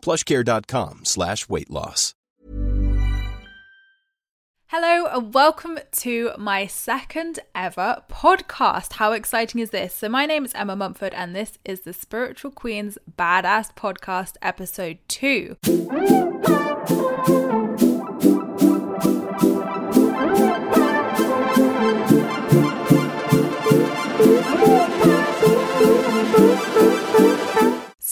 plushcare.com slash weight loss. Hello and welcome to my second ever podcast. How exciting is this? So, my name is Emma Mumford, and this is the Spiritual Queens Badass Podcast, episode two.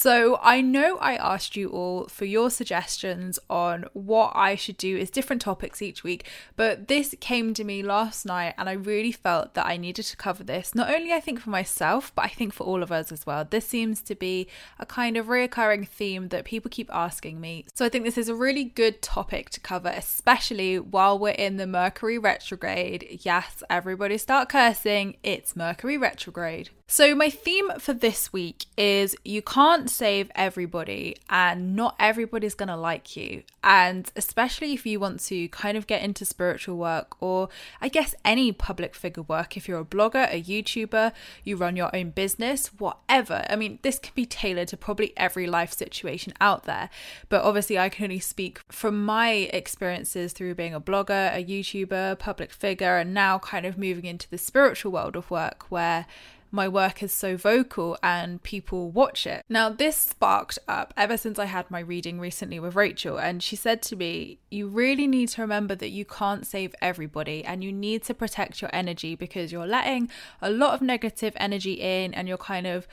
So, I know I asked you all for your suggestions on what I should do as different topics each week, but this came to me last night and I really felt that I needed to cover this. Not only I think for myself, but I think for all of us as well. This seems to be a kind of reoccurring theme that people keep asking me. So, I think this is a really good topic to cover, especially while we're in the Mercury retrograde. Yes, everybody start cursing. It's Mercury retrograde. So, my theme for this week is you can't save everybody, and not everybody's going to like you. And especially if you want to kind of get into spiritual work, or I guess any public figure work, if you're a blogger, a YouTuber, you run your own business, whatever. I mean, this can be tailored to probably every life situation out there. But obviously, I can only speak from my experiences through being a blogger, a YouTuber, public figure, and now kind of moving into the spiritual world of work where my work is so vocal and people watch it. Now, this sparked up ever since I had my reading recently with Rachel, and she said to me, You really need to remember that you can't save everybody and you need to protect your energy because you're letting a lot of negative energy in and you're kind of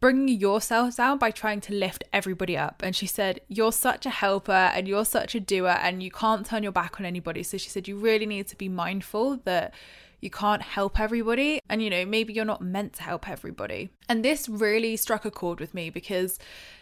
bringing yourself down by trying to lift everybody up. And she said, You're such a helper and you're such a doer and you can't turn your back on anybody. So she said, You really need to be mindful that you can't help everybody. And, you know, maybe you're not meant to help everybody. And this really struck a chord with me because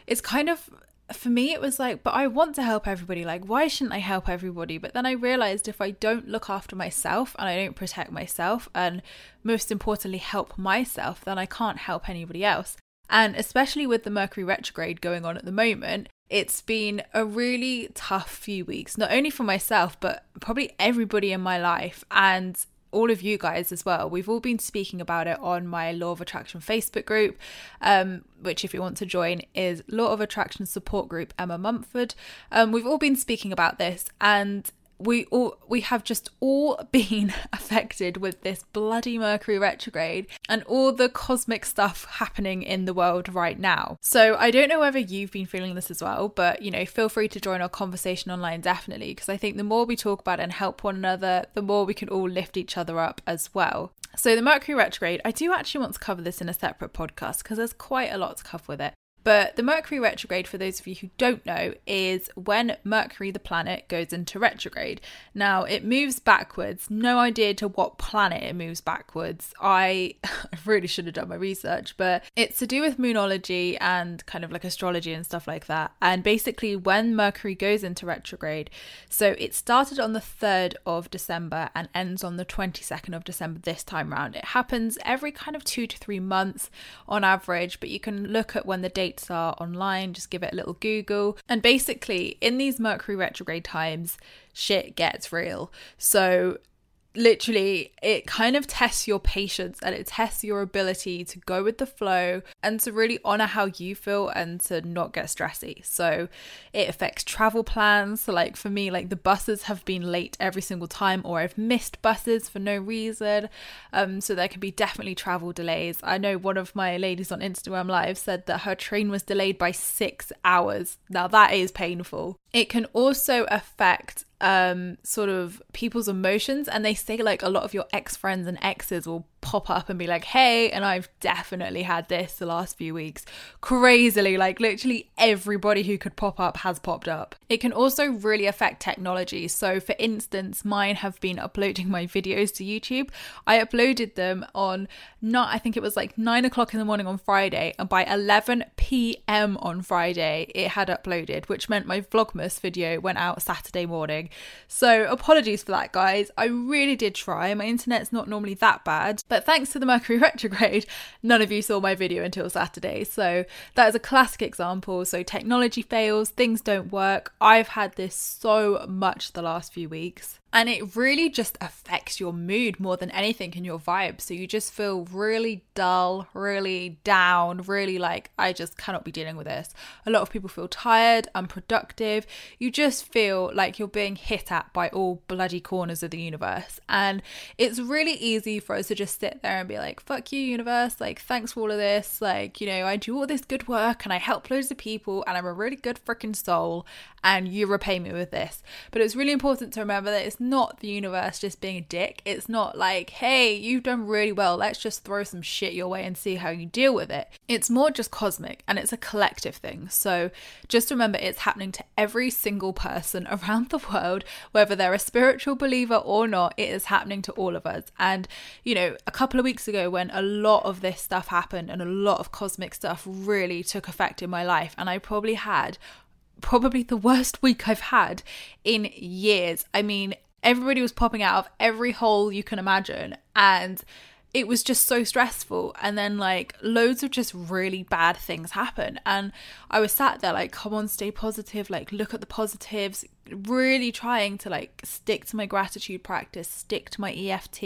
it's kind of for me, it was like, but I want to help everybody. Like, why shouldn't I help everybody? But then I realized if I don't look after myself and I don't protect myself, and most importantly, help myself, then I can't help anybody else. And especially with the Mercury retrograde going on at the moment, it's been a really tough few weeks, not only for myself, but probably everybody in my life. And all of you guys as well. We've all been speaking about it on my Law of Attraction Facebook group, um, which, if you want to join, is Law of Attraction Support Group Emma Mumford. Um, we've all been speaking about this, and we all we have just all been affected with this bloody mercury retrograde and all the cosmic stuff happening in the world right now. So i don't know whether you've been feeling this as well but you know feel free to join our conversation online definitely because i think the more we talk about it and help one another the more we can all lift each other up as well. So the mercury retrograde i do actually want to cover this in a separate podcast because there's quite a lot to cover with it but the Mercury retrograde, for those of you who don't know, is when Mercury, the planet, goes into retrograde. Now, it moves backwards. No idea to what planet it moves backwards. I, really should have done my research, but it's to do with moonology and kind of like astrology and stuff like that. And basically, when Mercury goes into retrograde, so it started on the 3rd of December and ends on the 22nd of December this time round. It happens every kind of two to three months on average, but you can look at when the date dates are online, just give it a little Google. And basically, in these Mercury retrograde times, shit gets real. So literally it kind of tests your patience and it tests your ability to go with the flow and to really honor how you feel and to not get stressy. So it affects travel plans. So like for me like the buses have been late every single time or i've missed buses for no reason. Um so there can be definitely travel delays. I know one of my ladies on instagram live said that her train was delayed by six hours. Now that is painful. It can also affect um sort of people's emotions and they say like a lot of your ex friends and exes will pop up and be like hey and I've definitely had this the last few weeks crazily like literally everybody who could pop up has popped up it can also really affect technology so for instance mine have been uploading my videos to YouTube I uploaded them on not I think it was like 9 o'clock in the morning on Friday and by 11 p.m. on Friday it had uploaded which meant my vlogmas video went out Saturday morning so apologies for that, guys. I really did try. My internet's not normally that bad, but thanks to the Mercury retrograde, none of you saw my video until Saturday. So that is a classic example. So technology fails, things don't work. I've had this so much the last few weeks. And it really just affects your mood more than anything in your vibe. So you just feel really dull, really down, really like, I just cannot be dealing with this. A lot of people feel tired, unproductive. You just feel like you're being hit at by all bloody corners of the universe. And it's really easy for us to just sit there and be like, fuck you, universe. Like, thanks for all of this. Like, you know, I do all this good work and I help loads of people and I'm a really good freaking soul and you repay me with this. But it's really important to remember that it's not the universe just being a dick. It's not like, hey, you've done really well, let's just throw some shit your way and see how you deal with it. It's more just cosmic and it's a collective thing. So just remember it's happening to every single person around the world, whether they're a spiritual believer or not, it is happening to all of us. And, you know, a couple of weeks ago when a lot of this stuff happened and a lot of cosmic stuff really took effect in my life, and I probably had probably the worst week I've had in years. I mean, everybody was popping out of every hole you can imagine. And it was just so stressful and then like loads of just really bad things happen and i was sat there like come on stay positive like look at the positives really trying to like stick to my gratitude practice stick to my eft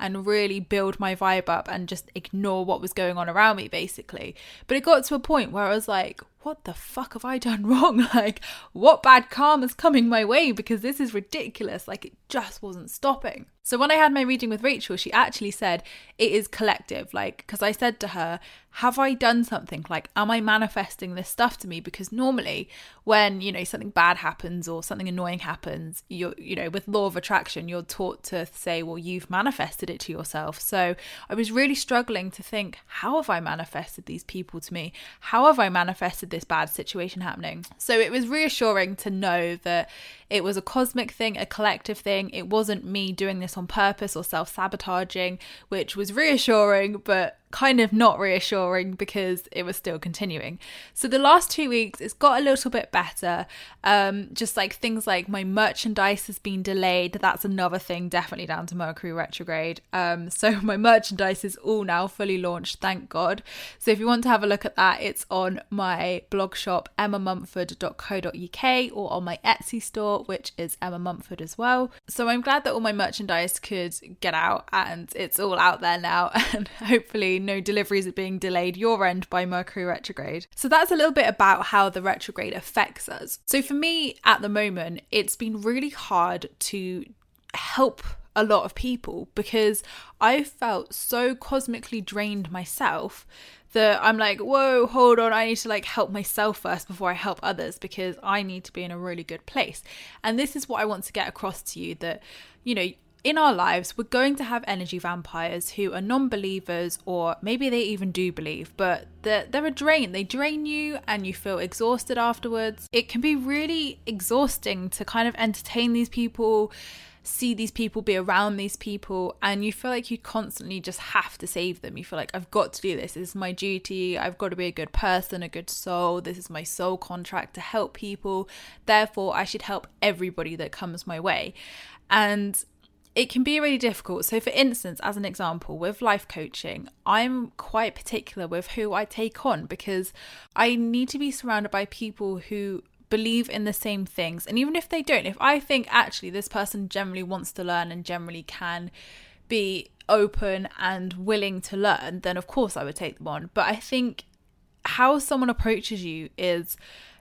and really build my vibe up and just ignore what was going on around me basically but it got to a point where i was like what the fuck have I done wrong? Like, what bad karma's coming my way? Because this is ridiculous. Like, it just wasn't stopping. So, when I had my reading with Rachel, she actually said it is collective. Like, because I said to her, have I done something? Like, am I manifesting this stuff to me? Because normally, when you know something bad happens or something annoying happens, you're you know with law of attraction, you're taught to say, well, you've manifested it to yourself. So I was really struggling to think, how have I manifested these people to me? How have I manifested this bad situation happening? So it was reassuring to know that it was a cosmic thing, a collective thing. It wasn't me doing this on purpose or self sabotaging, which was reassuring, but kind of not reassuring because it was still continuing. So the last two weeks, it's got a little bit better. Um, just like things like my merchandise has been delayed. That's another thing, definitely down to Mercury retrograde. Um, so my merchandise is all now fully launched, thank God. So if you want to have a look at that, it's on my blog shop, emmamumford.co.uk, or on my Etsy store, which is Emma Mumford as well. So I'm glad that all my merchandise could get out and it's all out there now, and hopefully no deliveries are being delayed your end by Mercury retrograde. So that's a little bit about how the retrograde affects us. So for me at the moment, it's been really hard to help a lot of people because I felt so cosmically drained myself that I'm like, whoa, hold on, I need to like help myself first before I help others because I need to be in a really good place. And this is what I want to get across to you that, you know, in our lives, we're going to have energy vampires who are non believers, or maybe they even do believe, but they're, they're a drain. They drain you and you feel exhausted afterwards. It can be really exhausting to kind of entertain these people, see these people, be around these people, and you feel like you constantly just have to save them. You feel like, I've got to do this. This is my duty. I've got to be a good person, a good soul. This is my soul contract to help people. Therefore, I should help everybody that comes my way. And it can be really difficult. So, for instance, as an example, with life coaching, I'm quite particular with who I take on because I need to be surrounded by people who believe in the same things. And even if they don't, if I think actually this person generally wants to learn and generally can be open and willing to learn, then of course I would take them on. But I think how someone approaches you is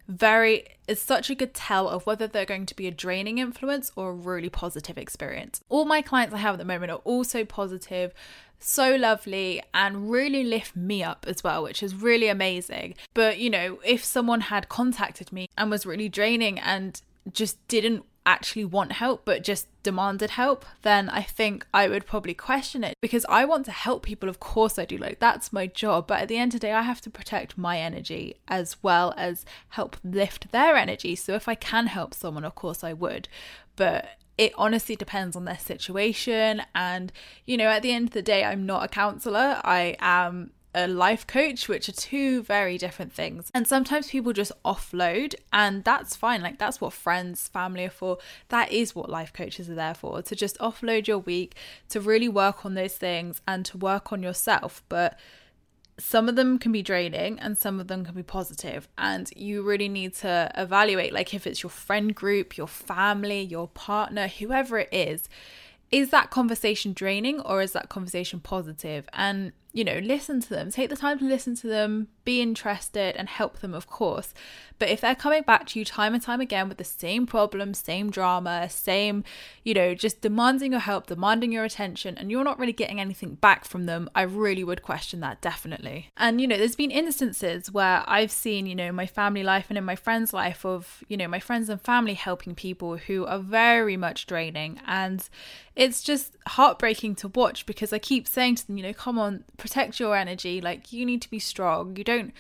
very is such a good tell of whether they're going to be a draining influence or a really positive experience. All my clients I have at the moment are also positive, so lovely, and really lift me up as well, which is really amazing. But you know, if someone had contacted me and was really draining and just didn't actually want help but just demanded help, then I think I would probably question it because I want to help people. Of course, I do. Like, that's my job. But at the end of the day, I have to protect my energy as well as help lift their energy. So if I can help someone, of course, I would. But it honestly depends on their situation. And, you know, at the end of the day, I'm not a counselor. I am a life coach, which are two very different things. And sometimes people just offload, and that's fine. Like, that's what friends, family are for. That is what life coaches are there for to just offload your week, to really work on those things, and to work on yourself. But some of them can be draining and some of them can be positive and you really need to evaluate like if it's your friend group your family your partner whoever it is is that conversation draining or is that conversation positive? and you know, listen to them, take the time to listen to them, be interested and help them, of course. But if they're coming back to you time and time again with the same problem, same drama, same, you know, just demanding your help, demanding your attention, and you're not really getting anything back from them, I really would question that definitely. And, you know, there's been instances where I've seen, you know, my family life and in my friends' life of, you know, my friends and family helping people who are very much draining. And it's just heartbreaking to watch because I keep saying to them, you know, come on, protect your energy. Like, you need to be strong. You don't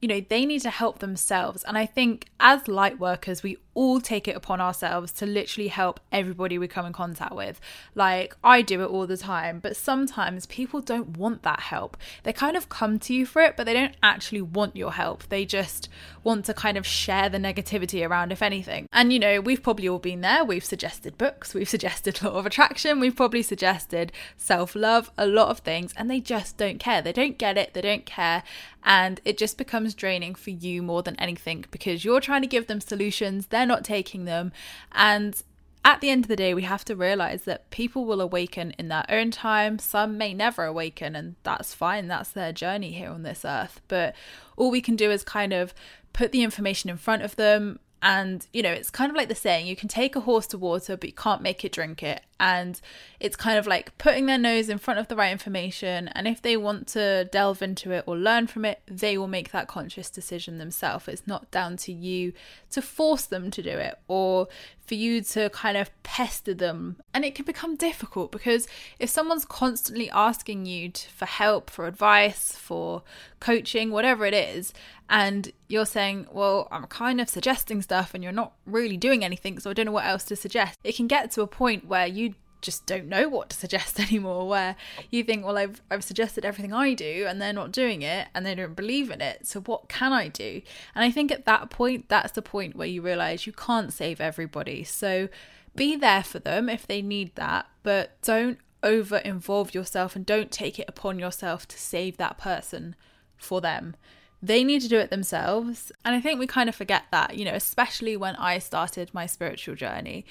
you know, they need to help themselves. And I think as light workers, we all take it upon ourselves to literally help everybody we come in contact with. Like, I do it all the time, but sometimes people don't want that help. They kind of come to you for it, but they don't actually want your help. They just want to kind of share the negativity around, if anything. And, you know, we've probably all been there. We've suggested books, we've suggested Law of Attraction, we've probably suggested self love, a lot of things, and they just don't care. They don't get it, they don't care. And it just becomes draining for you more than anything because you're trying to give them solutions. They're not taking them. And at the end of the day, we have to realize that people will awaken in their own time. Some may never awaken, and that's fine. That's their journey here on this earth. But all we can do is kind of put the information in front of them, and, you know, it's kind of like the saying you can take a horse to water, but you can't make it drink it. And it's kind of like putting their nose in front of the right information. And if they want to delve into it or learn from it, they will make that conscious decision themselves. It's not down to you to force them to do it or for you to kind of pester them. And it can become difficult because if someone's constantly asking you to, for help, for advice, for coaching, whatever it is, and you're saying, well, I'm kind of suggesting stuff and you're not really doing anything, so I don't know what else to suggest. It can get to a point where you just don't know what to suggest anymore where you think well I've I've suggested everything I do and they're not doing it and they don't believe in it so what can I do and I think at that point that's the point where you realize you can't save everybody so be there for them if they need that but don't over involve yourself and don't take it upon yourself to save that person for them they need to do it themselves. And I think we kind of forget that, you know, especially when I started my spiritual journey.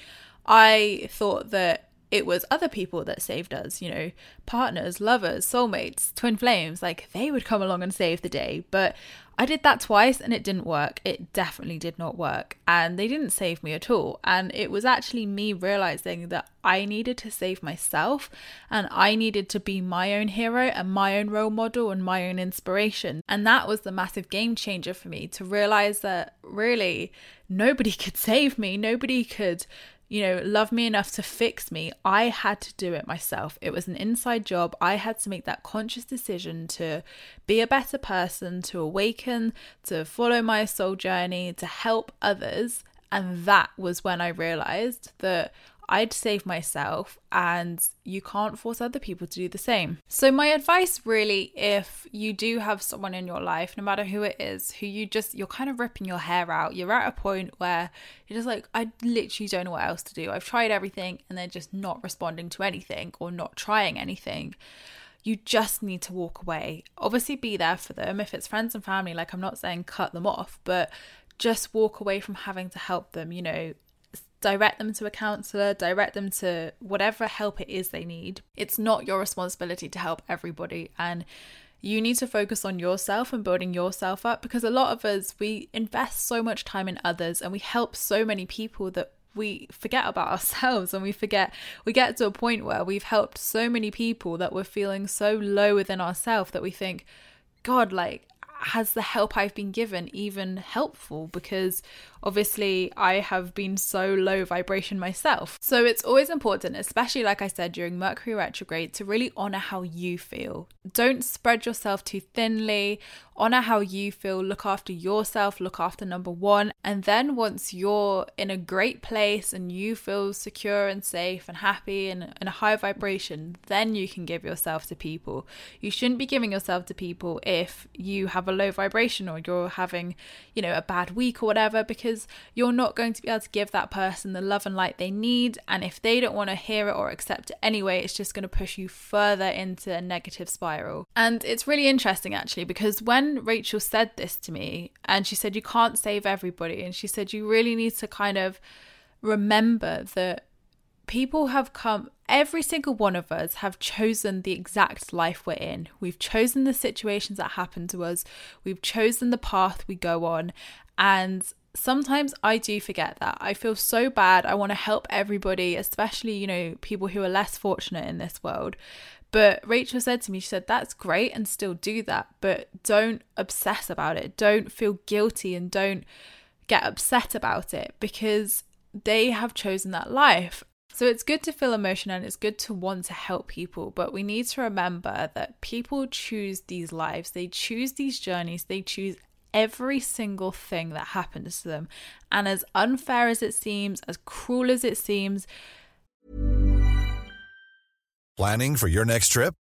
I thought that it was other people that saved us, you know, partners, lovers, soulmates, twin flames, like they would come along and save the day. But I did that twice and it didn't work. It definitely did not work. And they didn't save me at all. And it was actually me realizing that I needed to save myself and I needed to be my own hero and my own role model and my own inspiration. And that was the massive game changer for me to realize that really nobody could save me. Nobody could you know, love me enough to fix me. I had to do it myself. It was an inside job. I had to make that conscious decision to be a better person, to awaken, to follow my soul journey, to help others. And that was when I realized that I'd save myself and you can't force other people to do the same. So, my advice really, if you do have someone in your life, no matter who it is, who you just, you're kind of ripping your hair out, you're at a point where you're just like, I literally don't know what else to do. I've tried everything and they're just not responding to anything or not trying anything you just need to walk away. Obviously, be there for them. If it's friends and family, like I'm not saying cut them off, but just walk away from having to help them, you know, direct them to a counselor, direct them to whatever help it is they need. It's not your responsibility to help everybody. And you need to focus on yourself and building yourself up because a lot of us, we invest so much time in others and we help so many people that we forget about ourselves and we forget we get to a point where we've helped so many people that we're feeling so low within ourselves that we think god like has the help I've been given even helpful? Because obviously I have been so low vibration myself. So it's always important, especially like I said during Mercury retrograde, to really honor how you feel. Don't spread yourself too thinly. Honor how you feel. Look after yourself. Look after number one. And then once you're in a great place and you feel secure and safe and happy and in a high vibration, then you can give yourself to people. You shouldn't be giving yourself to people if you have a low vibration or you're having, you know, a bad week or whatever, because you're not going to be able to give that person the love and light they need. And if they don't want to hear it or accept it anyway, it's just going to push you further into a negative spiral. And it's really interesting actually, because when Rachel said this to me, and she said, You can't save everybody, and she said, You really need to kind of remember that people have come every single one of us have chosen the exact life we're in we've chosen the situations that happen to us we've chosen the path we go on and sometimes I do forget that. I feel so bad. I want to help everybody, especially, you know, people who are less fortunate in this world. But Rachel said to me, she said, that's great and still do that, but don't obsess about it. Don't feel guilty and don't get upset about it because they have chosen that life. So it's good to feel emotion and it's good to want to help people, but we need to remember that people choose these lives, they choose these journeys, they choose every single thing that happens to them. And as unfair as it seems, as cruel as it seems, Planning for your next trip?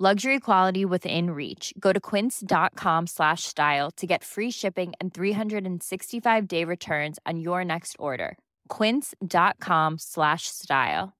Luxury quality within reach. Go to quince.com slash style to get free shipping and 365 day returns on your next order. Quince.com slash style.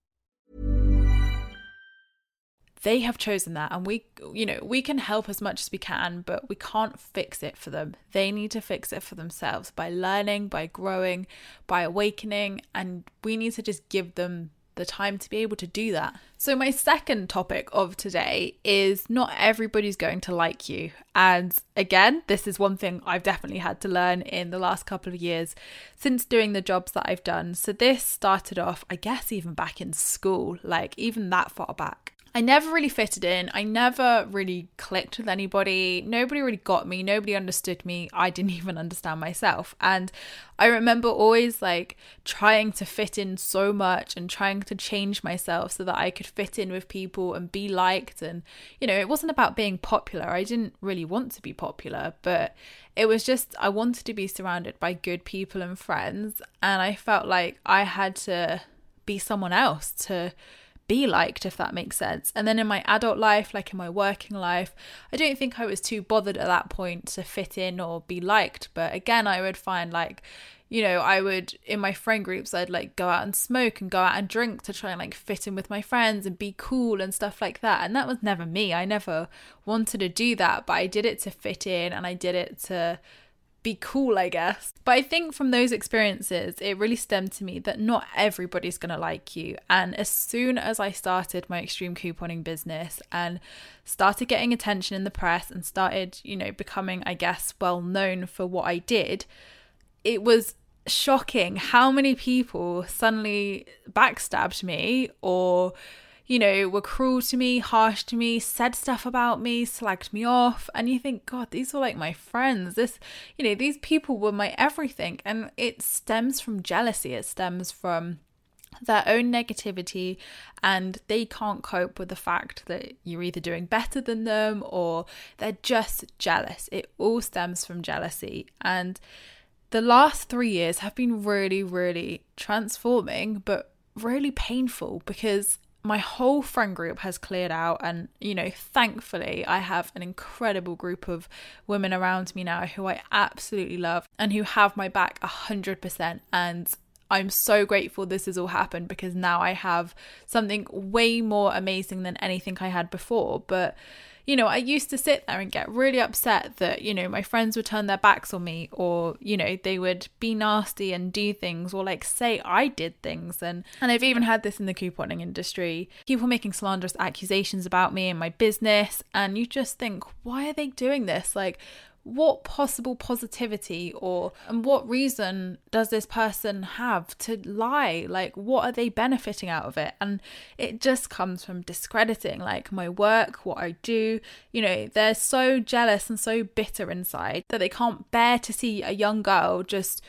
they have chosen that and we you know we can help as much as we can but we can't fix it for them they need to fix it for themselves by learning by growing by awakening and we need to just give them the time to be able to do that. So, my second topic of today is not everybody's going to like you. And again, this is one thing I've definitely had to learn in the last couple of years since doing the jobs that I've done. So, this started off, I guess, even back in school, like even that far back. I never really fitted in. I never really clicked with anybody. Nobody really got me. Nobody understood me. I didn't even understand myself. And I remember always like trying to fit in so much and trying to change myself so that I could fit in with people and be liked. And, you know, it wasn't about being popular. I didn't really want to be popular, but it was just I wanted to be surrounded by good people and friends. And I felt like I had to be someone else to be liked, if that makes sense. And then in my adult life, like in my working life, I don't think I was too bothered at that point to fit in or be liked. But again, I would find like, you know, I would in my friend groups, I'd like go out and smoke and go out and drink to try and like fit in with my friends and be cool and stuff like that. And that was never me. I never wanted to do that, but I did it to fit in and I did it to be cool, I guess. But I think from those experiences, it really stemmed to me that not everybody's going to like you. And as soon as I started my extreme couponing business and started getting attention in the press and started, you know, becoming, I guess, well known for what I did, it was shocking how many people suddenly backstabbed me or you know, were cruel to me, harsh to me, said stuff about me, slagged me off. And you think, God, these were like my friends. This, you know, these people were my everything. And it stems from jealousy, it stems from their own negativity and they can't cope with the fact that you're either doing better than them or they're just jealous. It all stems from jealousy. And the last three years have been really, really transforming, but really painful because my whole friend group has cleared out and you know thankfully i have an incredible group of women around me now who i absolutely love and who have my back 100% and i'm so grateful this has all happened because now i have something way more amazing than anything i had before but you know, I used to sit there and get really upset that, you know, my friends would turn their backs on me or, you know, they would be nasty and do things or like say I did things. And, and I've even had this in the couponing industry people making slanderous accusations about me and my business. And you just think, why are they doing this? Like, what possible positivity or and what reason does this person have to lie? Like what are they benefiting out of it? And it just comes from discrediting like my work what i do. You know they're so jealous and so bitter inside that they can't bear to see a young girl just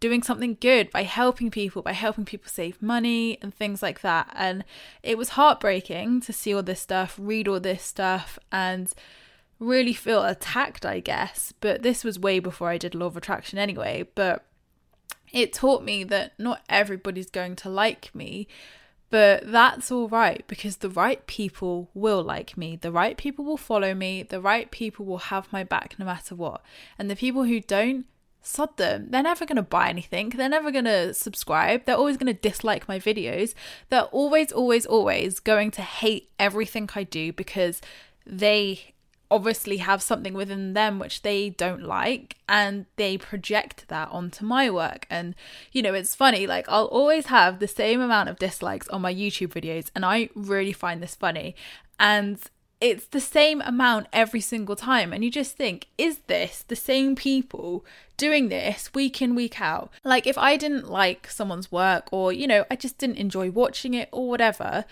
doing something good by helping people by helping people save money and things like that. And it was heartbreaking to see all this stuff read all this stuff and really feel attacked, I guess. But this was way before I did Law of Attraction anyway. But it taught me that not everybody's going to like me. But that's all right because the right people will like me. The right people will follow me. The right people will have my back no matter what. And the people who don't, sod them. They're never going to buy anything. They're never going to subscribe. They're always going to dislike my videos. They're always, always, always going to hate everything I do because they obviously have something within them which they don't like and they project that onto my work. And you know it's funny like I'll always have the same amount of dislikes on my YouTube videos and I really find this funny. And it's the same amount every single time and you just think is this the same people doing this week in week out? Like if I didn't like someone's work or you know I just didn't enjoy watching it or whatever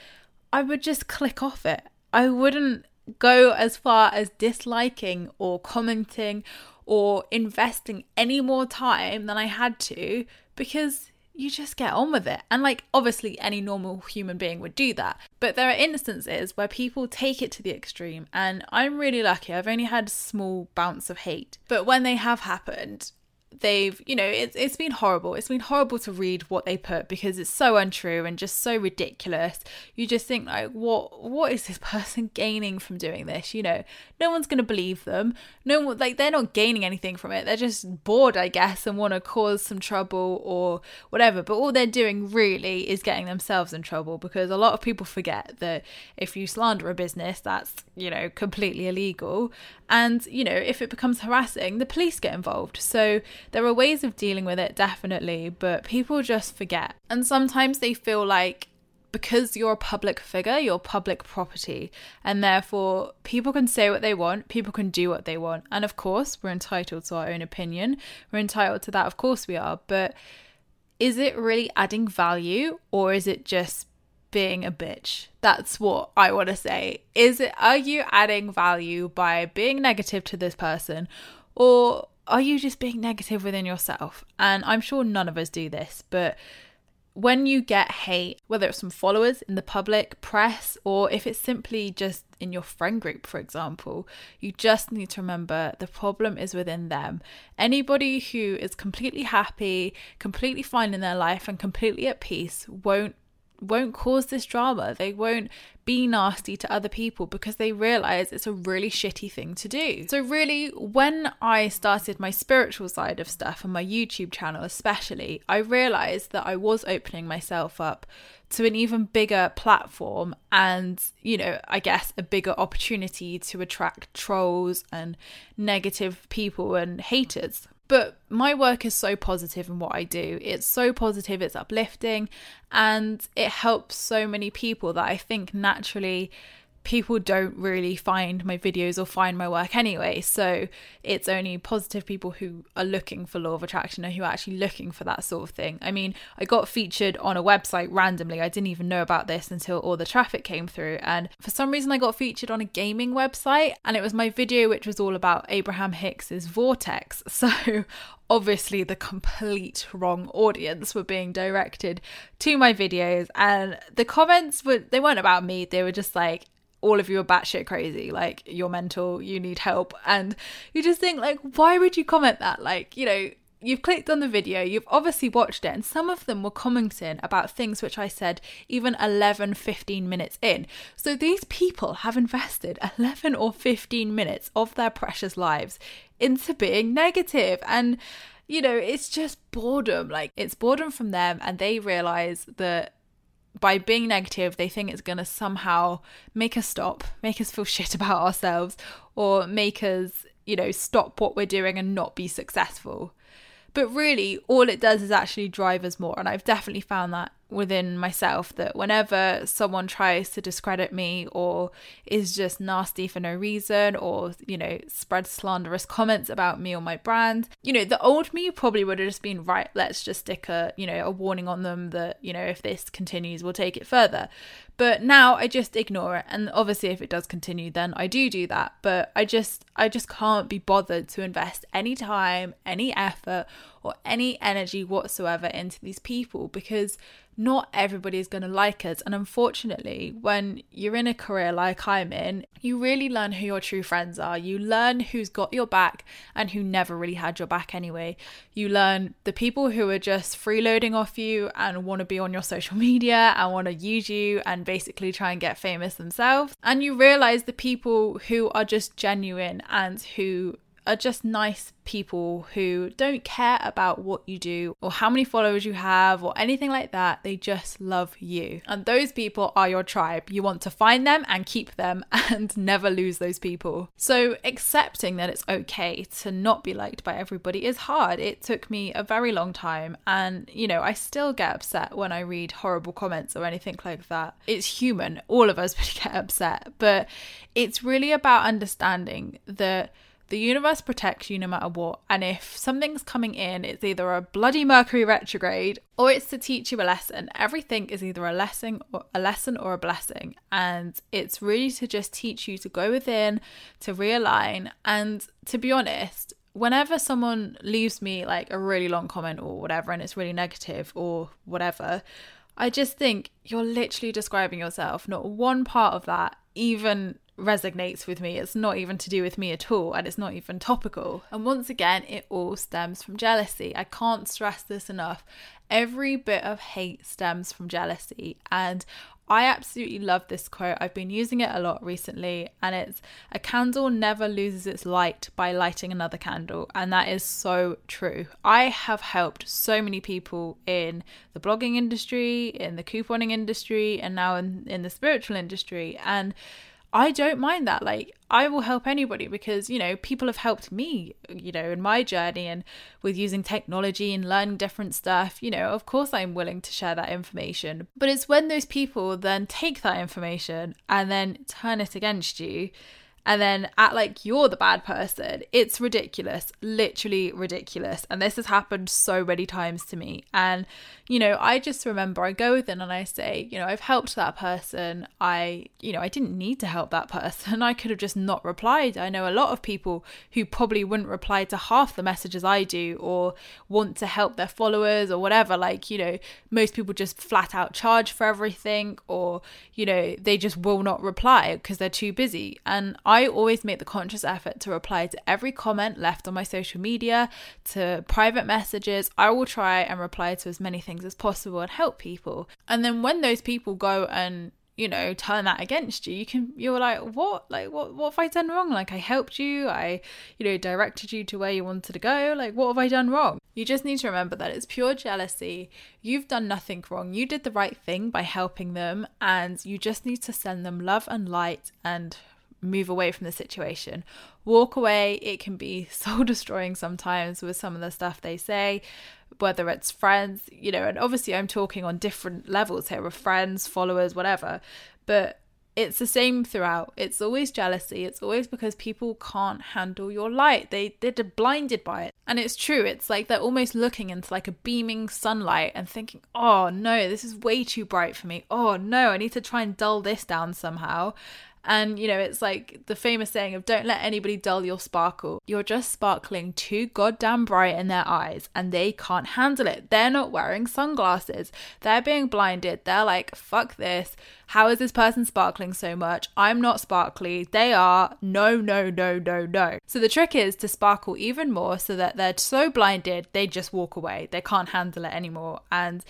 I would just click off it. I wouldn't go as far as disliking or commenting or investing any more time than I had to because you just get on with it. And like, obviously, any normal human being would do that. But there are instances where people take it to the extreme, and I'm really lucky. I've only had small bounce of hate. But when they have happened, they've you know it's it's been horrible. It's been horrible to read what they put because it's so untrue and just so ridiculous. You just think like what what is this person gaining from doing this? You know no one's going to believe them. No one like they're not gaining anything from it. They're just bored i guess and want to cause some trouble or whatever. But all they're doing really is getting themselves in trouble because a lot of people forget that if you slander a business that's you know completely illegal. And you know if it becomes harassing the police get involved. So there are ways of dealing with it, definitely, but people just forget. And sometimes they feel like because you're a public figure, you're public property, and therefore people can say what they want, people can do what they want. And of course, we're entitled to our own opinion. We're entitled to that, of course we are. But is it really adding value or is it just being a bitch? That's what I want to say. Is it are you adding value by being negative to this person or are you just being negative within yourself? And I'm sure none of us do this, but when you get hate, whether it's from followers in the public, press, or if it's simply just in your friend group, for example, you just need to remember the problem is within them. Anybody who is completely happy, completely fine in their life, and completely at peace won't won't cause this drama. They won't be nasty to other people because they realize it's a really shitty thing to do. So, really, when I started my spiritual side of stuff and my YouTube channel, especially, I realized that I was opening myself up to an even bigger platform and, you know, I guess a bigger opportunity to attract trolls and negative people and haters. But my work is so positive in what I do. It's so positive, it's uplifting, and it helps so many people that I think naturally people don't really find my videos or find my work anyway. So it's only positive people who are looking for law of attraction or who are actually looking for that sort of thing. I mean, I got featured on a website randomly. I didn't even know about this until all the traffic came through. And for some reason, I got featured on a gaming website, and it was my video which was all about Abraham Hicks's Vortex. So obviously the complete wrong audience were being directed to my videos and the comments were they weren't about me they were just like all of you are batshit crazy, like you're mental, you need help. And you just think, like, why would you comment that? Like, you know, you've clicked on the video, you've obviously watched it, and some of them were commenting about things which I said even 11, 15 minutes in. So these people have invested 11 or 15 minutes of their precious lives into being negative and you know, it's just boredom. Like, it's boredom from them, and they realize that by being negative, they think it's going to somehow make us stop, make us feel shit about ourselves, or make us, you know, stop what we're doing and not be successful. But really, all it does is actually drive us more. And I've definitely found that within myself that whenever someone tries to discredit me or is just nasty for no reason or, you know, spread slanderous comments about me or my brand, you know, the old me probably would have just been, right, let's just stick a, you know, a warning on them that, you know, if this continues, we'll take it further. But now I just ignore it. And obviously if it does continue, then I do do that. But I just, I just can't be bothered to invest any time, any effort, or any energy whatsoever into these people because not everybody is going to like us. And unfortunately, when you're in a career like I'm in, you really learn who your true friends are. You learn who's got your back and who never really had your back anyway. You learn the people who are just freeloading off you and want to be on your social media and want to use you and basically try and get famous themselves. And you realize the people who are just genuine and who are just nice people who don't care about what you do or how many followers you have or anything like that. They just love you. And those people are your tribe. You want to find them and keep them and never lose those people. So accepting that it's okay to not be liked by everybody is hard. It took me a very long time. And, you know, I still get upset when I read horrible comments or anything like that. It's human. All of us would get upset. But it's really about understanding that the universe protects you no matter what. And if something's coming in, it's either a bloody Mercury retrograde or it's to teach you a lesson. Everything is either a lesson or a lesson or a blessing. And it's really to just teach you to go within, to realign. And to be honest, whenever someone leaves me like a really long comment or whatever and it's really negative or whatever, I just think you're literally describing yourself. Not one part of that even resonates with me. It's not even to do with me at all, and it's not even topical. And once again, it all stems from jealousy. I can't stress this enough. Every bit of hate stems from jealousy. And I absolutely love this quote. I've been using it a lot recently, and it's a candle never loses its light by lighting another candle. And that is so true. I have helped so many people in the blogging industry, in the couponing industry, and now in, in the spiritual industry. And I don't mind that. Like, I will help anybody because, you know, people have helped me, you know, in my journey and with using technology and learning different stuff. You know, of course, I'm willing to share that information. But it's when those people then take that information and then turn it against you and then act like you're the bad person. It's ridiculous, literally ridiculous. And this has happened so many times to me. And, you know, I just remember I go within and I say, you know, I've helped that person. I, you know, I didn't need to help that person. I could have just not replied. I know a lot of people who probably wouldn't reply to half the messages I do or want to help their followers or whatever. Like, you know, most people just flat out charge for everything or, you know, they just will not reply because they're too busy. And I I always make the conscious effort to reply to every comment left on my social media, to private messages. I will try and reply to as many things as possible and help people. And then when those people go and you know turn that against you you can you're like what? Like what what have i done wrong? Like i helped you. I you know directed you to where you wanted to go. Like what have i done wrong? You just need to remember that it's pure jealousy. You've done nothing wrong. You did the right thing by helping them and you just need to send them love and light and move away from the situation. Walk away. It can be soul destroying sometimes with some of the stuff they say, whether it's friends, you know, and obviously I'm talking on different levels here with friends, followers, whatever. But it's the same throughout. It's always jealousy. It's always because people can't handle your light. They they're blinded by it. And it's true. It's like they're almost looking into like a beaming sunlight and thinking, "Oh no, this is way too bright for me. Oh no, I need to try and dull this down somehow." And, you know, it's like the famous saying of don't let anybody dull your sparkle. You're just sparkling too goddamn bright in their eyes and they can't handle it. They're not wearing sunglasses. They're being blinded. They're like, fuck this. How is this person sparkling so much? I'm not sparkly. They are. No, no, no, no, no. So the trick is to sparkle even more so that they're so blinded they just walk away. They can't handle it anymore. And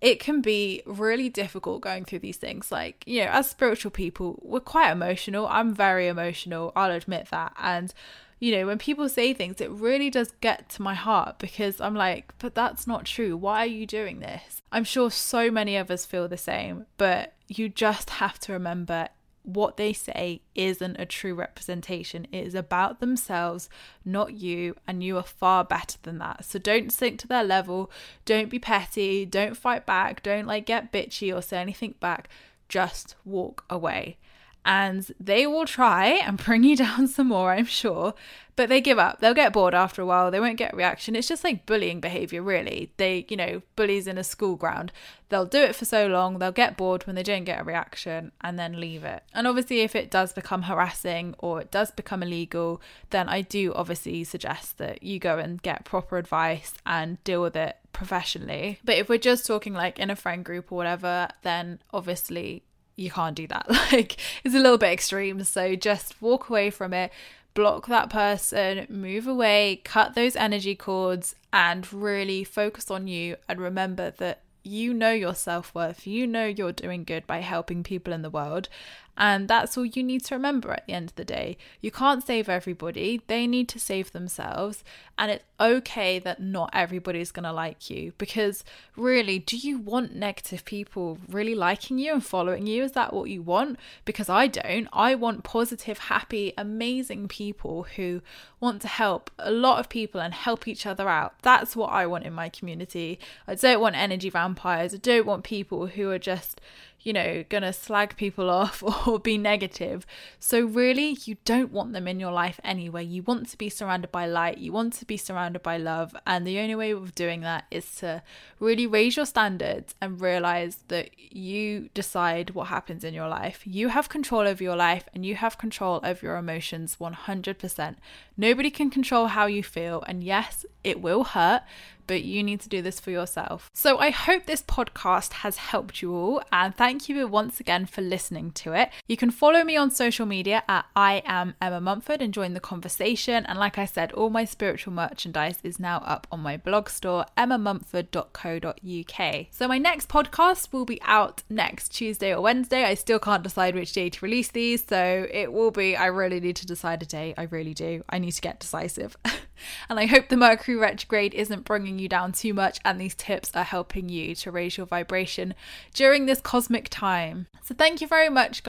it can be really difficult going through these things. Like, you know, as spiritual people, we're quite emotional. I'm very emotional, I'll admit that. And, you know, when people say things, it really does get to my heart because I'm like, but that's not true. Why are you doing this? I'm sure so many of us feel the same, but you just have to remember what they say isn't a true representation. It is about themselves, not you, and you are far better than that. So don't sink to their level. Don't be petty. Don't fight back. Don't like get bitchy or say anything back. Just walk away and they will try and bring you down some more, I'm sure, but they give up. They'll get bored after a while. They won't get a reaction. It's just like bullying behavior, really. They, you know, bullies in a school ground. They'll do it for so long, they'll get bored when they don't get a reaction and then leave it. And obviously, if it does become harassing or it does become illegal, then I do obviously suggest that you go and get proper advice and deal with it professionally. But if we're just talking like in a friend group or whatever, then obviously you can't do that. Like, it's a little bit extreme. So just walk away from it, block that person, move away, cut those energy cords, and really focus on you. And remember that you know your self worth, you know you're doing good by helping people in the world, and that's all you need to remember at the end of the day. You can't save everybody, they need to save themselves. And it's okay that not everybody's going to like you because really, do you want negative people really liking you and following you? Is that what you want? Because I don't. I want positive, happy, amazing people who want to help a lot of people and help each other out. That's what I want in my community. I don't want energy vampires. I don't want people who are just you know, gonna slag people off or be negative. So, really, you don't want them in your life anyway. You want to be surrounded by light, you want to be surrounded by love. And the only way of doing that is to really raise your standards and realize that you decide what happens in your life. You have control over your life and you have control over your emotions 100%. Nobody can control how you feel. And yes, it will hurt but you need to do this for yourself. So I hope this podcast has helped you all, and thank you once again for listening to it. You can follow me on social media at I am Emma Mumford and join the conversation. And like I said, all my spiritual merchandise is now up on my blog store, emmamumford.co.uk. So my next podcast will be out next Tuesday or Wednesday. I still can't decide which day to release these, so it will be. I really need to decide a day. I really do. I need to get decisive. and I hope the Mercury retrograde isn't bringing you down too much, and these tips are helping you to raise your vibration during this cosmic time. So, thank you very much,